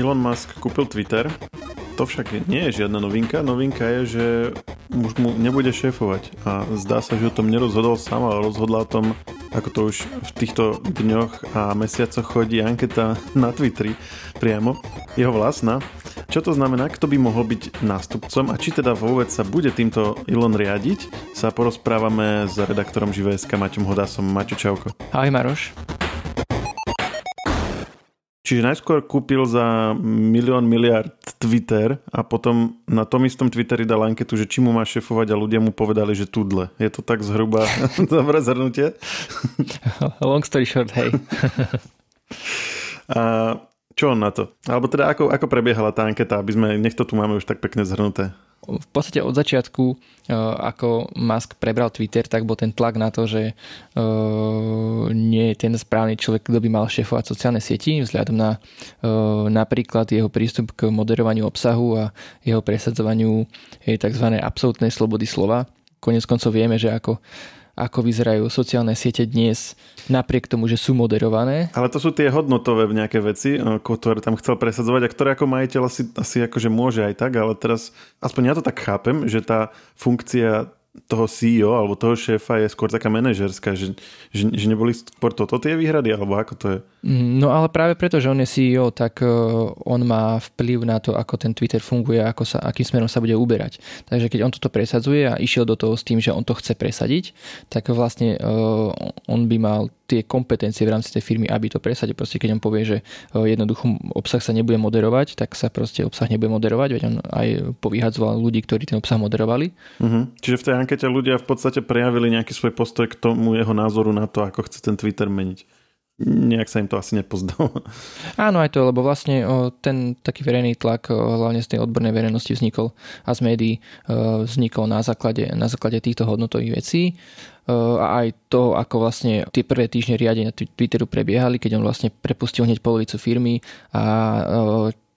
Elon Musk kúpil Twitter. To však nie je žiadna novinka. Novinka je, že už mu nebude šéfovať. A zdá sa, že o tom nerozhodol sám, ale rozhodla o tom, ako to už v týchto dňoch a mesiacoch chodí anketa na Twitteri priamo. Jeho vlastná. Čo to znamená, kto by mohol byť nástupcom a či teda vôbec sa bude týmto Elon riadiť, sa porozprávame s redaktorom Živé.sk Maťom Hodásom. Maťo, čauko. Ahoj Maroš. Čiže najskôr kúpil za milión miliard Twitter a potom na tom istom Twitteri dal anketu, že či mu má šefovať a ľudia mu povedali, že tudle. Je to tak zhruba dobré zhrnutie? Long story short, hej. a čo on na to? Alebo teda ako, ako prebiehala tá anketa, aby sme, nech to tu máme už tak pekne zhrnuté v podstate od začiatku, e, ako Musk prebral Twitter, tak bol ten tlak na to, že e, nie je ten správny človek, kto by mal šéfovať sociálne sieti, vzhľadom na e, napríklad jeho prístup k moderovaniu obsahu a jeho presadzovaniu tzv. absolútnej slobody slova. Konec koncov vieme, že ako ako vyzerajú sociálne siete dnes, napriek tomu, že sú moderované. Ale to sú tie hodnotové nejaké veci, eh, ktoré tam chcel presadzovať a ktoré ako majiteľ asi, asi akože môže aj tak, ale teraz, aspoň ja to tak chápem, že tá funkcia toho CEO alebo toho šéfa je skôr taká manažerská, že, že, že neboli skôr toto tie výhrady, alebo ako to je? Mm, no ale práve preto, že on je CEO, tak uh, on má vplyv na to, ako ten Twitter funguje, ako sa, akým smerom sa bude uberať. Takže keď on toto presadzuje a išiel do toho s tým, že on to chce presadiť, tak vlastne uh, on by mal tie kompetencie v rámci tej firmy, aby to presadil. Proste keď on povie, že e, jednoducho obsah sa nebude moderovať, tak sa proste obsah nebude moderovať, veď on aj povyhadzoval ľudí, ktorí ten obsah moderovali. Uh-huh. Čiže v tej ankete ľudia v podstate prejavili nejaký svoj postoj k tomu jeho názoru na to, ako chce ten Twitter meniť nejak sa im to asi nepozdalo. Áno, aj to, lebo vlastne ten taký verejný tlak, hlavne z tej odbornej verejnosti vznikol a z médií vznikol na základe, na základe týchto hodnotových vecí a aj to, ako vlastne tie prvé týždne riadenia Twitteru prebiehali, keď on vlastne prepustil hneď polovicu firmy a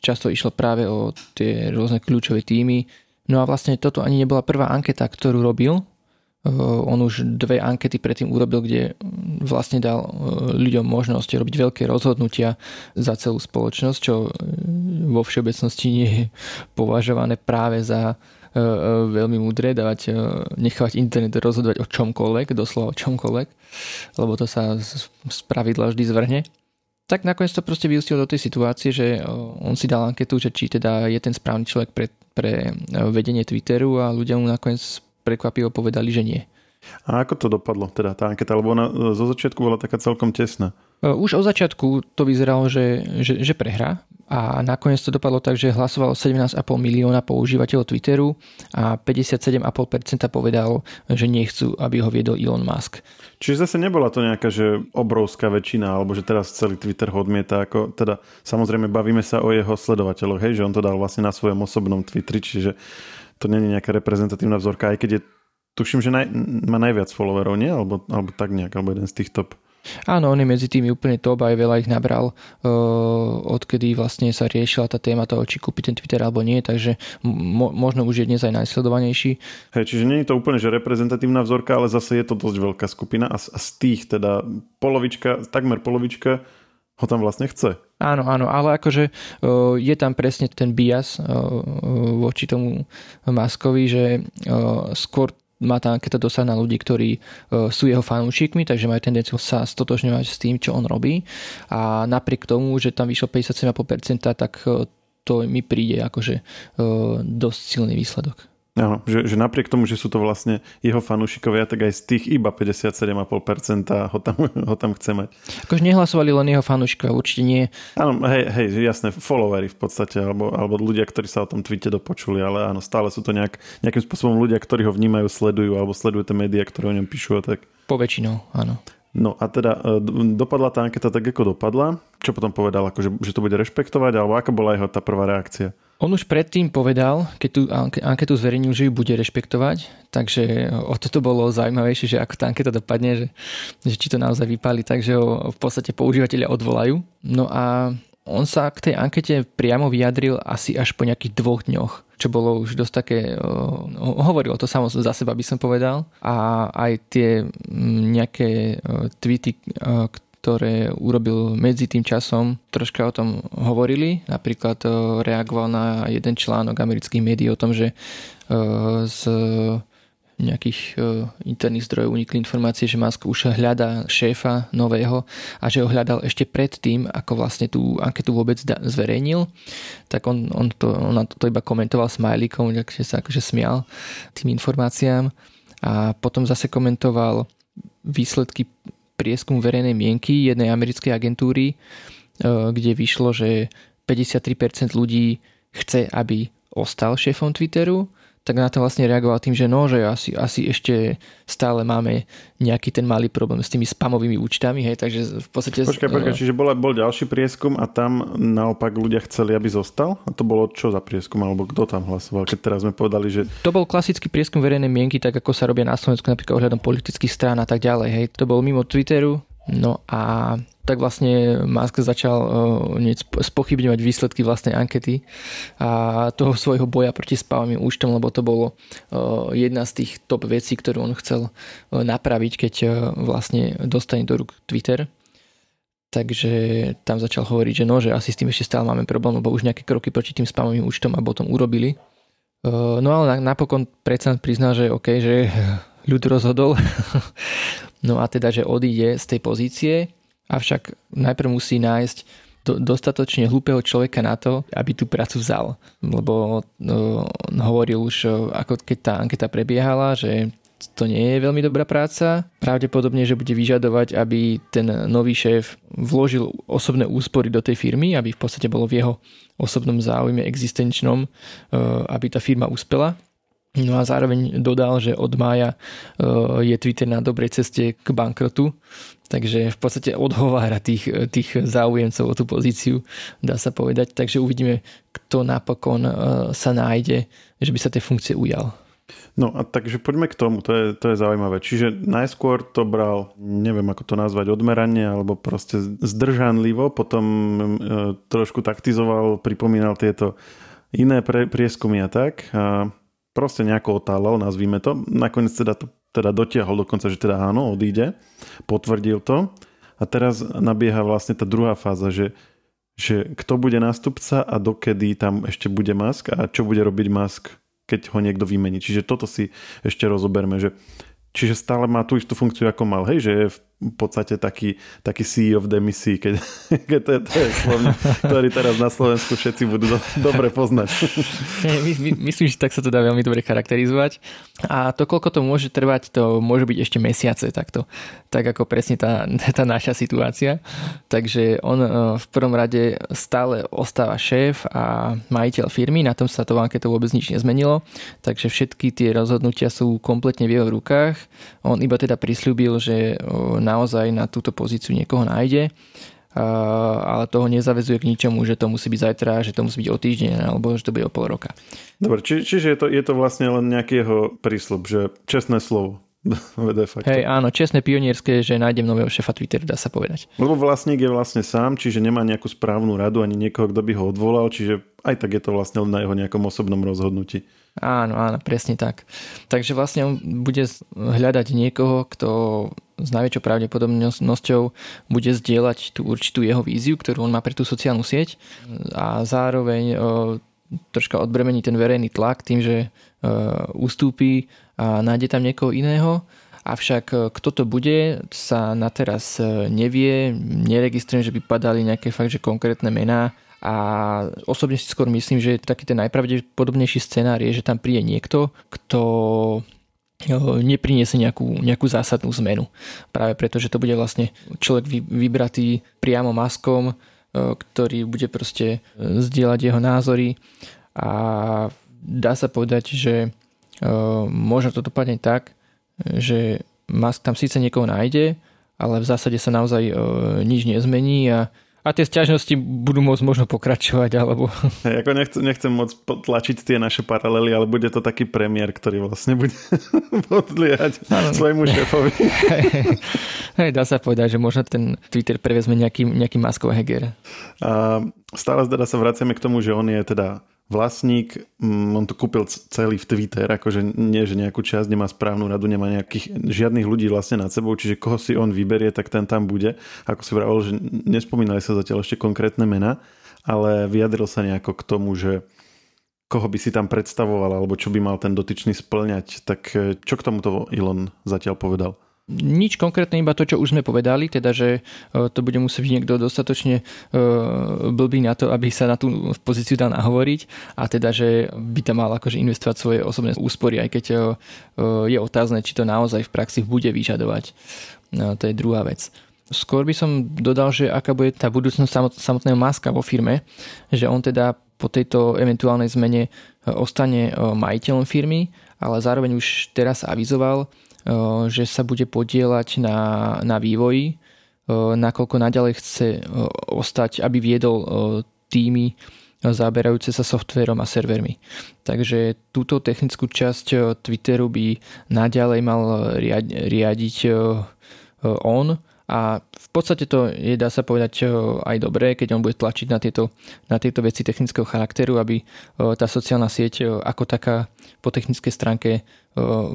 často išlo práve o tie rôzne kľúčové týmy. No a vlastne toto ani nebola prvá anketa, ktorú robil, on už dve ankety predtým urobil, kde vlastne dal ľuďom možnosť robiť veľké rozhodnutia za celú spoločnosť, čo vo všeobecnosti nie je považované práve za veľmi múdre dávať, nechávať internet rozhodovať o čomkoľvek, doslova o čomkoľvek, lebo to sa z pravidla vždy zvrhne. Tak nakoniec to proste vyústilo do tej situácie, že on si dal anketu, že či teda je ten správny človek pre, pre vedenie Twitteru a ľudia mu nakoniec prekvapivo povedali, že nie. A ako to dopadlo, teda tá anketa? Lebo ona e, zo začiatku bola taká celkom tesná. E, už od začiatku to vyzeralo, že, že, že prehrá a nakoniec to dopadlo tak, že hlasovalo 17,5 milióna používateľov Twitteru a 57,5% povedalo, že nechcú, aby ho viedol Elon Musk. Čiže zase nebola to nejaká že obrovská väčšina, alebo že teraz celý Twitter ho odmieta. Ako, teda, samozrejme bavíme sa o jeho sledovateľoch, hej, že on to dal vlastne na svojom osobnom Twitteri, čiže to nie je nejaká reprezentatívna vzorka, aj keď je, tuším, že naj, má najviac followerov, nie? Alebo, alebo tak nejak, alebo jeden z tých top. Áno, on je medzi tými úplne top, aj veľa ich nabral, uh, odkedy vlastne sa riešila tá téma toho, či kúpiť ten Twitter alebo nie, takže mo- možno už je dnes aj najsledovanejší. Hej, čiže nie je to úplne že reprezentatívna vzorka, ale zase je to dosť veľká skupina a, a z tých teda polovička, takmer polovička ho tam vlastne chce. Áno, áno, ale akože je tam presne ten bias voči tomu Maskovi, že skôr má tá anketa dosah na ľudí, ktorí sú jeho fanúšikmi, takže majú tendenciu sa stotožňovať s tým, čo on robí. A napriek tomu, že tam vyšlo 57,5%, tak to mi príde akože dosť silný výsledok. Áno, že, že napriek tomu, že sú to vlastne jeho fanúšikovia, tak aj z tých iba 57,5% ho tam, ho tam chce mať. Akože nehlasovali len jeho fanúšikovia, určite nie. Áno, hej, hej, jasné, followery v podstate, alebo, alebo ľudia, ktorí sa o tom tweete dopočuli, ale áno, stále sú to nejak, nejakým spôsobom ľudia, ktorí ho vnímajú, sledujú, alebo sledujú tie médiá, ktoré o ňom píšu. Tak... Po väčšinou, áno. No a teda e, dopadla tá anketa tak, ako dopadla. Čo potom povedal, akože, že to bude rešpektovať, alebo aká bola jeho tá prvá reakcia? On už predtým povedal, keď tú anketu zverejnil, že ju bude rešpektovať, takže o toto bolo zaujímavejšie, že ako tá anketa dopadne, že, že či to naozaj vypáli, takže ho v podstate používateľia odvolajú. No a on sa k tej ankete priamo vyjadril asi až po nejakých dvoch dňoch, čo bolo už dosť také, hovorilo to samo za seba, by som povedal. A aj tie nejaké tweety, ktoré urobil medzi tým časom, troška o tom hovorili. Napríklad reagoval na jeden článok amerických médií o tom, že z nejakých uh, interných zdrojov unikli informácie, že Musk už hľadá šéfa nového a že ho hľadal ešte pred tým, ako vlastne tú anketu vôbec zverejnil. Tak on, on, to, on to iba komentoval smajlíkom, takže sa akože smial tým informáciám. A potom zase komentoval výsledky prieskum verejnej mienky jednej americkej agentúry, uh, kde vyšlo, že 53% ľudí chce, aby ostal šéfom Twitteru tak na to vlastne reagoval tým, že no, že asi, asi ešte stále máme nejaký ten malý problém s tými spamovými účtami, hej, takže v podstate... Počkaj, počkaj, čiže bol, bol ďalší prieskum a tam naopak ľudia chceli, aby zostal? A to bolo čo za prieskum, alebo kto tam hlasoval, keď teraz sme povedali, že... To bol klasický prieskum verejnej mienky, tak ako sa robia na Slovensku napríklad ohľadom politických strán a tak ďalej, hej. To bol mimo Twitteru, no a tak vlastne Musk začal uh, spochybňovať výsledky vlastnej ankety a toho svojho boja proti spávamým účtom, lebo to bolo uh, jedna z tých top vecí, ktorú on chcel uh, napraviť, keď vlastne dostane do rúk Twitter. Takže tam začal hovoriť, že no, že asi s tým ešte stále máme problém, lebo už nejaké kroky proti tým spamovým účtom a potom urobili. No ale napokon predsa priznal, že OK, že ľud rozhodol. no a teda, že odíde z tej pozície avšak najprv musí nájsť do, dostatočne hlúpeho človeka na to, aby tú prácu vzal. Lebo no, hovoril už, ako keď tá anketa prebiehala, že to nie je veľmi dobrá práca. Pravdepodobne, že bude vyžadovať, aby ten nový šéf vložil osobné úspory do tej firmy, aby v podstate bolo v jeho osobnom záujme existenčnom, e, aby tá firma uspela. No a zároveň dodal, že od mája e, je Twitter na dobrej ceste k bankrotu, takže v podstate odhovára tých, tých záujemcov o tú pozíciu, dá sa povedať. Takže uvidíme, kto napokon e, sa nájde, že by sa tej funkcie ujal. No a takže poďme k tomu, to je, to je zaujímavé. Čiže najskôr to bral, neviem ako to nazvať, odmeranie alebo proste zdržanlivo, potom e, trošku taktizoval, pripomínal tieto iné prieskumy a tak. A proste nejako otálal, nazvíme to. Nakoniec teda to teda dotiahol dokonca, že teda áno, odíde, potvrdil to. A teraz nabieha vlastne tá druhá fáza, že, že kto bude nástupca a dokedy tam ešte bude Musk a čo bude robiť Musk, keď ho niekto vymení. Čiže toto si ešte rozoberme, že čiže stále má tú istú funkciu, ako mal, hej, že je v v podstate taký, taký CEO v demisii, keď, keď to, je, to je slovne, ktorý teraz na Slovensku všetci budú do, dobre poznať. My, my, myslím, že tak sa to dá veľmi dobre charakterizovať. A to, koľko to môže trvať, to môže byť ešte mesiace takto. Tak ako presne tá, tá naša situácia. Takže on e, v prvom rade stále ostáva šéf a majiteľ firmy, na tom sa to v ankete vôbec nič nezmenilo. Takže všetky tie rozhodnutia sú kompletne v jeho rukách. On iba teda prislúbil, že na naozaj na túto pozíciu niekoho nájde, ale toho nezavezuje k ničomu, že to musí byť zajtra, že to musí byť o týždeň alebo že to bude o pol roka. Dobre, či, čiže je to, je to vlastne len nejaký jeho prísľub, že čestné slovo. Hej, áno, čestné pionierské, že nájdem nového šefa Twitteru, dá sa povedať. Lebo vlastník je vlastne sám, čiže nemá nejakú správnu radu ani niekoho, kto by ho odvolal, čiže aj tak je to vlastne na jeho nejakom osobnom rozhodnutí. Áno, áno, presne tak. Takže vlastne on bude hľadať niekoho, kto s najväčšou pravdepodobnosťou bude zdieľať tú určitú jeho víziu, ktorú on má pre tú sociálnu sieť a zároveň troška odbremení ten verejný tlak tým, že ustúpi a nájde tam niekoho iného. Avšak kto to bude, sa na teraz nevie, neregistrujem, že by padali nejaké fakt, že konkrétne mená a osobne si skôr myslím, že taký ten najpravdepodobnejší scenár je, že tam príde niekto, kto nepriniesie nejakú, nejakú zásadnú zmenu. Práve preto, že to bude vlastne človek vybratý priamo maskom, ktorý bude proste e, zdieľať jeho názory a dá sa povedať, že možno to dopadne tak, že Musk tam síce niekoho nájde, ale v zásade sa naozaj nič nezmení a a tie sťažnosti budú môcť možno pokračovať, alebo... Hey, ako nechcem, nechcem môcť tlačiť tie naše paralely, ale bude to taký premiér, ktorý vlastne bude podliehať svojmu šéfovi. Hej, hey, dá sa povedať, že možno ten Twitter prevezme nejaký, nejaký Maskov Heger. A stále teda sa vraciame k tomu, že on je teda vlastník, mm, on to kúpil celý v Twitter, akože nie, že nejakú časť nemá správnu radu, nemá nejakých žiadnych ľudí vlastne nad sebou, čiže koho si on vyberie, tak ten tam bude. Ako si vravel, že nespomínali sa zatiaľ ešte konkrétne mena, ale vyjadril sa nejako k tomu, že koho by si tam predstavoval, alebo čo by mal ten dotyčný splňať, tak eh, čo k tomuto Elon zatiaľ povedal? Nič konkrétne, iba to, čo už sme povedali, teda, že eh, to bude musieť niekto dostatočne eh, blbý na to, aby sa na tú pozíciu dal nahovoriť a teda, že by tam mal akože investovať svoje osobné úspory, aj keď je otázne, či to naozaj v praxi bude vyžadovať. No, to je druhá vec. Skôr by som dodal, že aká bude tá budúcnosť samotného Maska vo firme, že on teda po tejto eventuálnej zmene e, ostane e, majiteľom firmy, ale zároveň už teraz avizoval, e, že sa bude podielať na, na vývoji, nakoľko naďalej chce ostať, aby viedol týmy zaberajúce sa softvérom a servermi. Takže túto technickú časť Twitteru by naďalej mal riadiť on, a v podstate to je, dá sa povedať, aj dobré, keď on bude tlačiť na tieto, na tieto veci technického charakteru, aby tá sociálna sieť ako taká po technickej stránke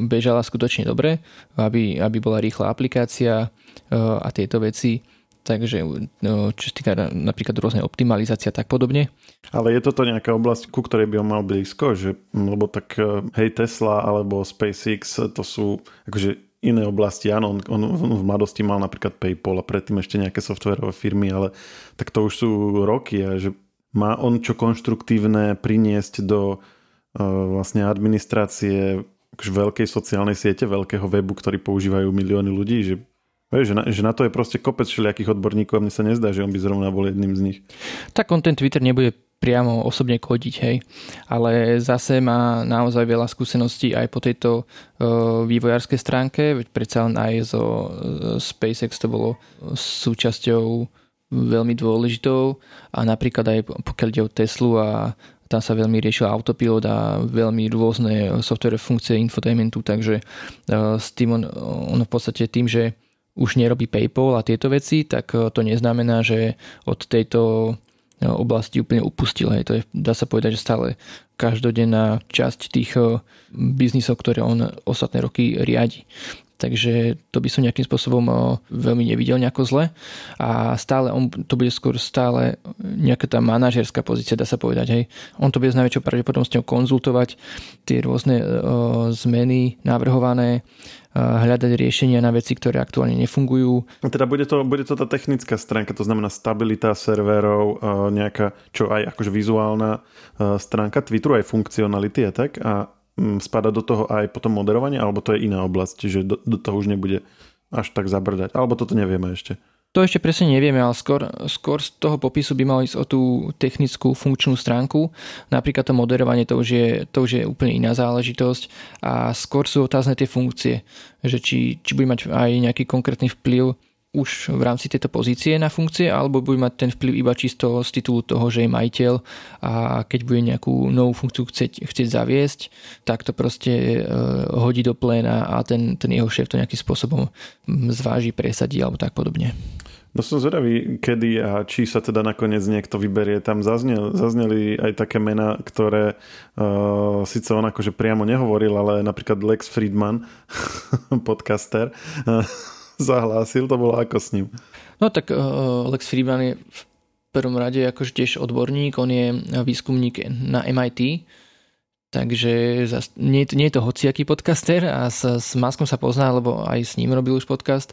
bežala skutočne dobre, aby, aby bola rýchla aplikácia a tieto veci. Takže čo sa týka napríklad rôzne optimalizácia a tak podobne. Ale je toto nejaká oblasť, ku ktorej by on mal blízko? Že, lebo tak hej Tesla alebo SpaceX to sú akože iné oblasti. Áno, on, on v mladosti mal napríklad PayPal a predtým ešte nejaké softverové firmy, ale tak to už sú roky a že má on čo konštruktívne priniesť do uh, vlastne administrácie akože veľkej sociálnej siete, veľkého webu, ktorý používajú milióny ľudí, že Vieš, že na, že na to je proste kopec všelijakých odborníkov a mne sa nezdá, že on by zrovna bol jedným z nich. Tak on ten Twitter nebude priamo osobne kodiť, hej. Ale zase má naozaj veľa skúseností aj po tejto uh, vývojárskej stránke, veď predsa len aj zo uh, SpaceX to bolo súčasťou veľmi dôležitou a napríklad aj pokiaľ ide o Teslu a tam sa veľmi riešil autopilot a veľmi rôzne software funkcie infotainmentu, takže uh, s tým on, on v podstate tým, že už nerobí PayPal a tieto veci, tak to neznamená, že od tejto oblasti úplne upustil. Hej. To je, dá sa povedať, že stále každodenná časť tých eh, biznisov, ktoré on ostatné roky riadi. Takže to by som nejakým spôsobom veľmi nevidel nejako zle. A stále, on, to bude skôr stále nejaká tá manažerská pozícia, dá sa povedať. Hej. On to bude s najväčšou pravdepodobnosťou konzultovať tie rôzne uh, zmeny navrhované, hľadať riešenia na veci, ktoré aktuálne nefungujú. A teda bude to, bude to tá technická stránka, to znamená stabilita serverov, nejaká, čo aj akože vizuálna stránka Twitteru, aj funkcionality a tak a spada do toho aj potom moderovanie, alebo to je iná oblasť, čiže do, do toho už nebude až tak zabrdať, alebo toto nevieme ešte. To ešte presne nevieme, ale skôr, skôr z toho popisu by malo ísť o tú technickú funkčnú stránku. Napríklad to moderovanie to už je, to už je úplne iná záležitosť a skôr sú otázne tie funkcie, že či, či bude mať aj nejaký konkrétny vplyv už v rámci tejto pozície na funkcie, alebo bude mať ten vplyv iba čisto z titulu toho, že je majiteľ a keď bude nejakú novú funkciu chcieť, chcieť zaviesť, tak to proste e, hodí do pléna a ten, ten jeho šéf to nejakým spôsobom zváži, presadí alebo tak podobne. No som zvedavý, kedy a či sa teda nakoniec niekto vyberie. Tam zaznel, zazneli aj také mená, ktoré uh, síce on akože priamo nehovoril, ale napríklad Lex Friedman, podcaster, uh, zahlásil, to bolo ako s ním. No tak uh, Lex Friedman je v prvom rade akože tiež odborník, on je výskumník na MIT, Takže nie, nie je to hociaký podcaster a s, s Maskom sa pozná, lebo aj s ním robil už podcast.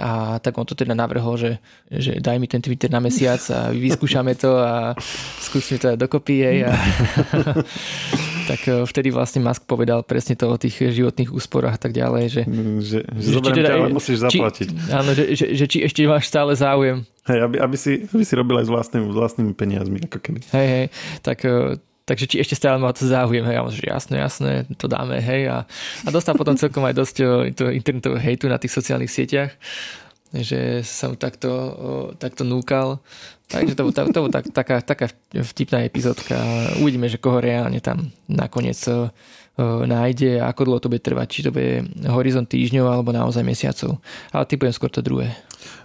A tak on to teda navrhol, že, že daj mi ten Twitter na mesiac a vyskúšame to a skúsme to dokopy jej. A tak e, vtedy vlastne Musk povedal presne to o tých životných úsporách a tak ďalej, že, že, že, že teda, ťa, musíš zaplatiť. Či, áno, že, že, že či ešte máš stále záujem. Hej, aby, aby, si, aby si robil aj s vlastnými, vlastnými peniazmi, ako keby. Hej, hej, tak e, takže či ešte stále má to záujem, hej, a že jasné, jasné, to dáme, hej, a, a dostal potom celkom aj dosť to internetového hejtu na tých sociálnych sieťach, že som takto, takto núkal, takže to, to, to, to tak, taká, taká vtipná epizódka, uvidíme, že koho reálne tam nakoniec nájde a ako dlho to bude trvať, či to bude horizont týždňov alebo naozaj mesiacov, ale typujem skôr to druhé.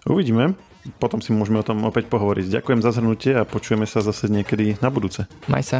Uvidíme potom si môžeme o tom opäť pohovoriť. Ďakujem za zhrnutie a počujeme sa zase niekedy na budúce. Maj sa.